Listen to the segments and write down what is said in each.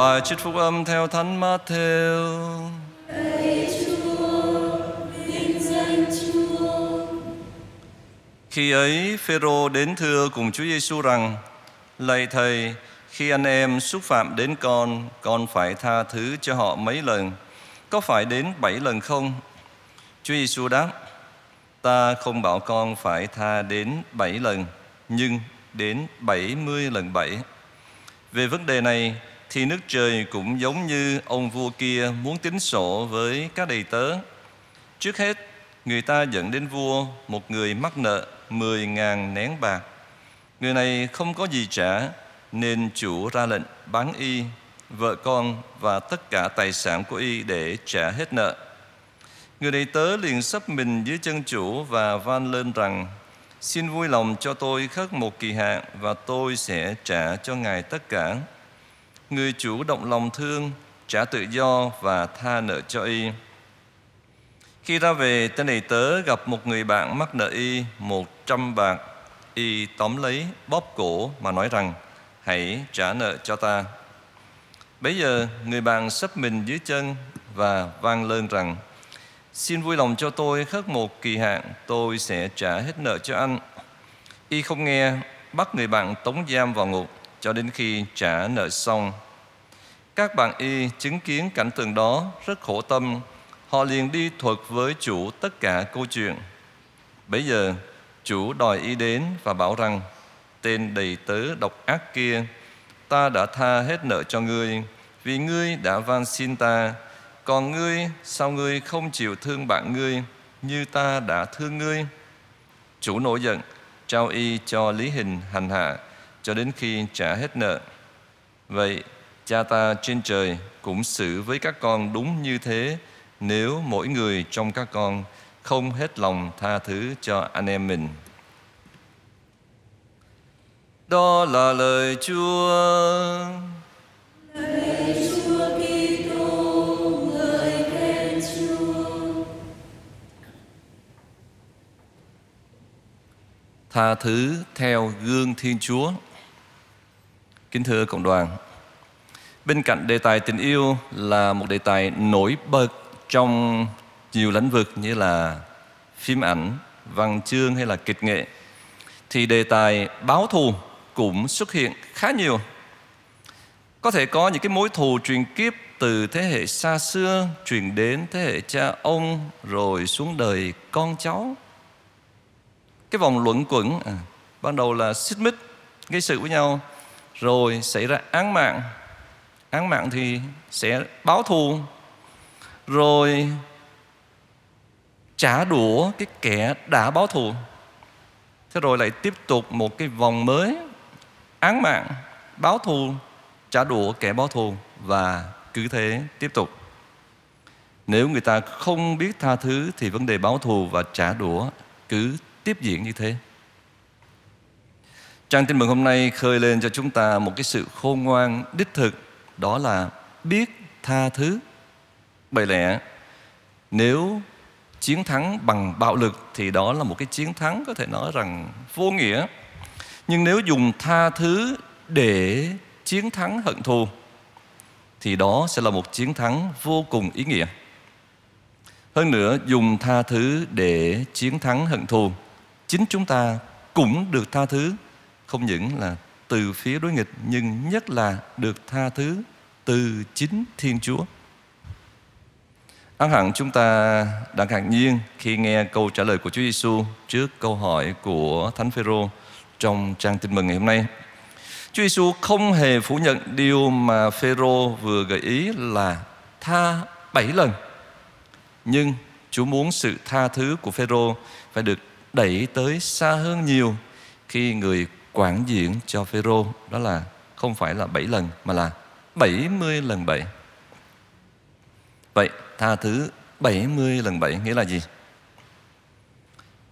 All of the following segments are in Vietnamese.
Bài trích phúc âm theo Thánh Matthew. Khi ấy, Phêrô đến thưa cùng Chúa Giêsu rằng: Lạy thầy, khi anh em xúc phạm đến con, con phải tha thứ cho họ mấy lần? Có phải đến bảy lần không? Chúa Giêsu đáp: Ta không bảo con phải tha đến bảy lần, nhưng đến bảy mươi lần bảy. Về vấn đề này thì nước trời cũng giống như ông vua kia muốn tính sổ với các đầy tớ. Trước hết, người ta dẫn đến vua một người mắc nợ 10.000 nén bạc. Người này không có gì trả nên chủ ra lệnh bán y, vợ con và tất cả tài sản của y để trả hết nợ. Người đầy tớ liền sắp mình dưới chân chủ và van lên rằng Xin vui lòng cho tôi khất một kỳ hạn và tôi sẽ trả cho ngài tất cả. Người chủ động lòng thương, trả tự do và tha nợ cho y. Khi ra về, tên đầy tớ gặp một người bạn mắc nợ y một trăm bạc. Y tóm lấy, bóp cổ mà nói rằng, hãy trả nợ cho ta. Bây giờ, người bạn sấp mình dưới chân và vang lên rằng, Xin vui lòng cho tôi khất một kỳ hạn, tôi sẽ trả hết nợ cho anh. Y không nghe, bắt người bạn tống giam vào ngục cho đến khi trả nợ xong. Các bạn Y chứng kiến cảnh tượng đó rất khổ tâm, họ liền đi thuật với chủ tất cả câu chuyện. Bây giờ, chủ đòi Y đến và bảo rằng, tên đầy tớ độc ác kia, ta đã tha hết nợ cho ngươi, vì ngươi đã van xin ta, còn ngươi, sao ngươi không chịu thương bạn ngươi như ta đã thương ngươi? Chủ nổi giận, trao y cho lý hình hành hạ cho đến khi trả hết nợ. Vậy, cha ta trên trời cũng xử với các con đúng như thế nếu mỗi người trong các con không hết lòng tha thứ cho anh em mình. Đó là lời Chúa. Lời Chúa Kitô, lời Amen Chúa. tha thứ theo gương Thiên Chúa. Kính thưa cộng đoàn, bên cạnh đề tài tình yêu là một đề tài nổi bật trong nhiều lĩnh vực như là phim ảnh, văn chương hay là kịch nghệ, thì đề tài báo thù cũng xuất hiện khá nhiều. Có thể có những cái mối thù truyền kiếp từ thế hệ xa xưa truyền đến thế hệ cha ông rồi xuống đời con cháu. Cái vòng luẩn quẩn à, ban đầu là xích mích gây sự với nhau rồi xảy ra án mạng. Án mạng thì sẽ báo thù. Rồi trả đũa cái kẻ đã báo thù. Thế rồi lại tiếp tục một cái vòng mới. Án mạng, báo thù, trả đũa kẻ báo thù và cứ thế tiếp tục. Nếu người ta không biết tha thứ thì vấn đề báo thù và trả đũa cứ tiếp diễn như thế. Trang tin mừng hôm nay khơi lên cho chúng ta một cái sự khôn ngoan, đích thực. Đó là biết tha thứ. Bởi lẽ, nếu chiến thắng bằng bạo lực Thì đó là một cái chiến thắng có thể nói rằng vô nghĩa. Nhưng nếu dùng tha thứ để chiến thắng hận thù, Thì đó sẽ là một chiến thắng vô cùng ý nghĩa. Hơn nữa, dùng tha thứ để chiến thắng hận thù, chính chúng ta cũng được tha thứ không những là từ phía đối nghịch, nhưng nhất là được tha thứ từ chính Thiên Chúa. Ác hẳn chúng ta đã ngạc nhiên khi nghe câu trả lời của Chúa Giêsu trước câu hỏi của Thánh Phêrô trong trang tin mừng ngày hôm nay. Chúa Giêsu không hề phủ nhận điều mà Phêrô vừa gợi ý là tha bảy lần. Nhưng Chúa muốn sự tha thứ của Phêrô phải được đẩy tới xa hơn nhiều khi người quản diện cho Phêrô, đó là không phải là 7 lần, mà là 70 lần 7. Vậy tha thứ 70 lần 7 nghĩa là gì?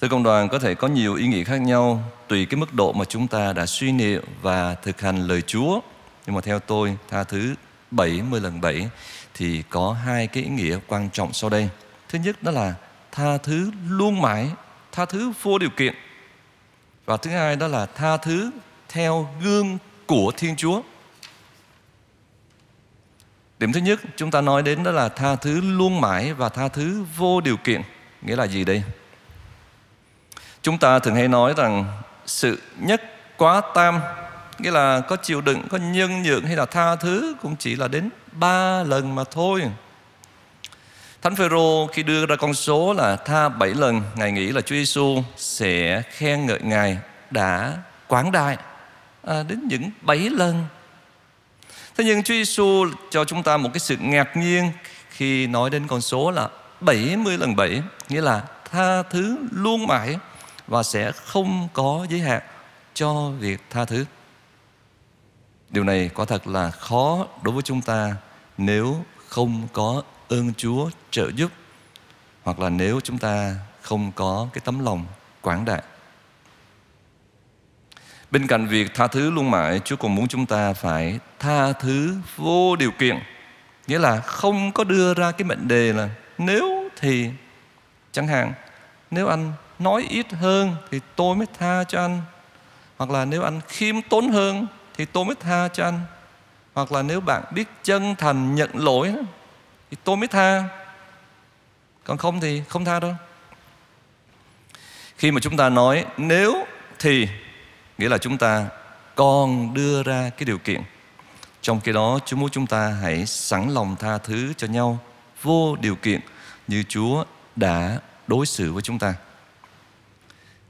Thưa công đoàn, có thể có nhiều ý nghĩa khác nhau tùy cái mức độ mà chúng ta đã suy niệm và thực hành lời Chúa. Nhưng mà theo tôi, tha thứ 70 lần 7 thì có hai cái ý nghĩa quan trọng sau đây. Thứ nhất đó là tha thứ luôn mãi, tha thứ vô điều kiện và thứ hai đó là tha thứ theo gương của Thiên Chúa. Điểm thứ nhất chúng ta nói đến đó là tha thứ luôn mãi và tha thứ vô điều kiện. Nghĩa là gì đây? Chúng ta thường hay nói rằng sự nhất quá tam nghĩa là có chịu đựng, có nhân nhượng hay là tha thứ cũng chỉ là đến ba lần mà thôi. Thánh Phêrô khi đưa ra con số là tha bảy lần, Ngài nghĩ là Chúa Giêsu sẽ khen ngợi Ngài đã quảng đại à, đến những bảy lần. Thế nhưng Chúa Giêsu cho chúng ta một cái sự ngạc nhiên khi nói đến con số là 70 lần 7, nghĩa là tha thứ luôn mãi và sẽ không có giới hạn cho việc tha thứ. Điều này quả thật là khó đối với chúng ta nếu không có ơn Chúa trợ giúp hoặc là nếu chúng ta không có cái tấm lòng quảng đại. Bên cạnh việc tha thứ luôn mãi, Chúa còn muốn chúng ta phải tha thứ vô điều kiện. Nghĩa là không có đưa ra cái mệnh đề là nếu thì chẳng hạn nếu anh nói ít hơn thì tôi mới tha cho anh. Hoặc là nếu anh khiêm tốn hơn thì tôi mới tha cho anh. Hoặc là nếu bạn biết chân thành nhận lỗi thì tôi mới tha. Còn không thì không tha đâu. Khi mà chúng ta nói nếu thì, nghĩa là chúng ta còn đưa ra cái điều kiện. Trong khi đó, Chúa muốn chúng ta hãy sẵn lòng tha thứ cho nhau vô điều kiện như Chúa đã đối xử với chúng ta.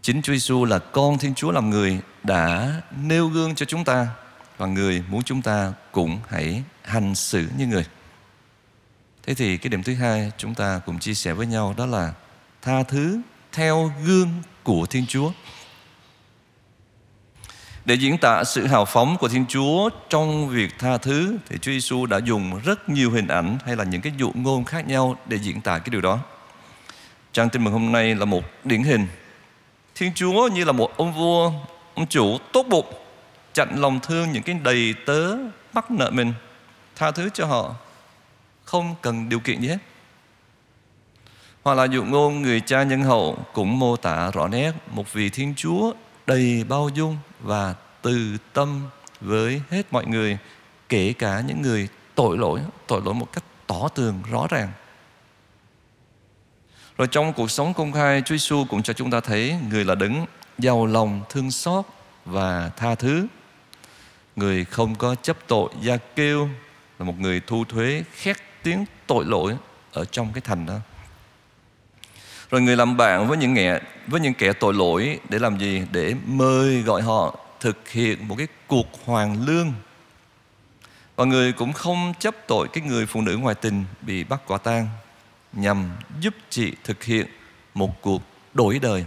Chính Chúa Giêsu là con Thiên Chúa làm người đã nêu gương cho chúng ta và người muốn chúng ta cũng hãy hành xử như người. Thế thì cái điểm thứ hai chúng ta cùng chia sẻ với nhau đó là tha thứ theo gương của Thiên Chúa. Để diễn tả sự hào phóng của Thiên Chúa trong việc tha thứ thì Chúa Giêsu đã dùng rất nhiều hình ảnh hay là những cái dụ ngôn khác nhau để diễn tả cái điều đó. Trang tin mừng hôm nay là một điển hình. Thiên Chúa như là một ông vua, ông chủ tốt bụng, chặn lòng thương những cái đầy tớ mắc nợ mình, tha thứ cho họ, không cần điều kiện gì hết. Hoặc là dụ ngôn người cha nhân hậu cũng mô tả rõ nét một vị Thiên Chúa đầy bao dung và từ tâm với hết mọi người, kể cả những người tội lỗi, tội lỗi một cách tỏ tường rõ ràng. Rồi trong cuộc sống công khai, Chúa Giêsu cũng cho chúng ta thấy người là đứng giàu lòng thương xót và tha thứ. Người không có chấp tội gia kêu là một người thu thuế khét tiếng tội lỗi ở trong cái thành đó. Rồi người làm bạn với những kẻ, với những kẻ tội lỗi để làm gì? Để mời gọi họ thực hiện một cái cuộc hoàn lương. Và người cũng không chấp tội cái người phụ nữ ngoại tình bị bắt quả tang nhằm giúp chị thực hiện một cuộc đổi đời.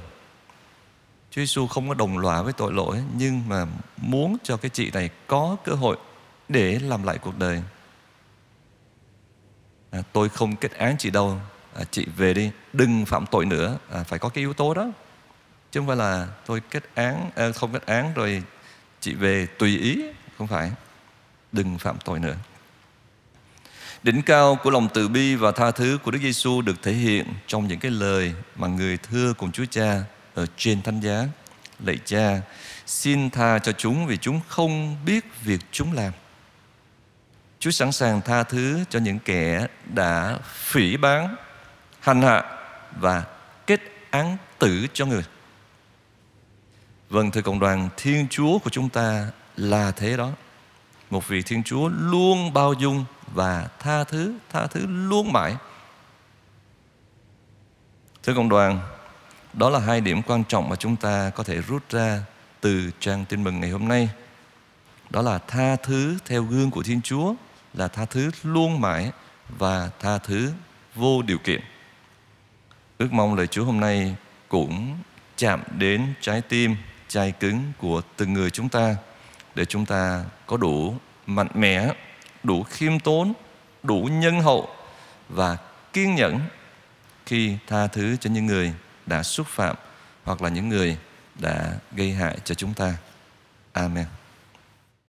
Chúa Giêsu không có đồng lõa với tội lỗi, nhưng mà muốn cho cái chị này có cơ hội để làm lại cuộc đời. À, tôi không kết án chị đâu, à, chị về đi, đừng phạm tội nữa, à, phải có cái yếu tố đó. Chứ không phải là tôi kết án, à, không kết án rồi chị về tùy ý, không phải. Đừng phạm tội nữa. Đỉnh cao của lòng từ bi và tha thứ của Đức Giêsu được thể hiện trong những cái lời mà người thưa cùng Chúa Cha ở trên thánh giá. Lạy Cha, xin tha cho chúng vì chúng không biết việc chúng làm. Chúa sẵn sàng tha thứ cho những kẻ đã phỉ báng, hành hạ và kết án tử cho người. Vâng thưa cộng đoàn, Thiên Chúa của chúng ta là thế đó. Một vị Thiên Chúa luôn bao dung và tha thứ, tha thứ luôn mãi. Thưa cộng đoàn, đó là hai điểm quan trọng mà chúng ta có thể rút ra từ trang tin mừng ngày hôm nay. Đó là tha thứ theo gương của Thiên Chúa, là tha thứ luôn mãi và tha thứ vô điều kiện. Ước mong lời Chúa hôm nay cũng chạm đến trái tim, chai cứng của từng người chúng ta để chúng ta có đủ mạnh mẽ, đủ khiêm tốn, đủ nhân hậu và kiên nhẫn khi tha thứ cho những người đã xúc phạm hoặc là những người đã gây hại cho chúng ta amen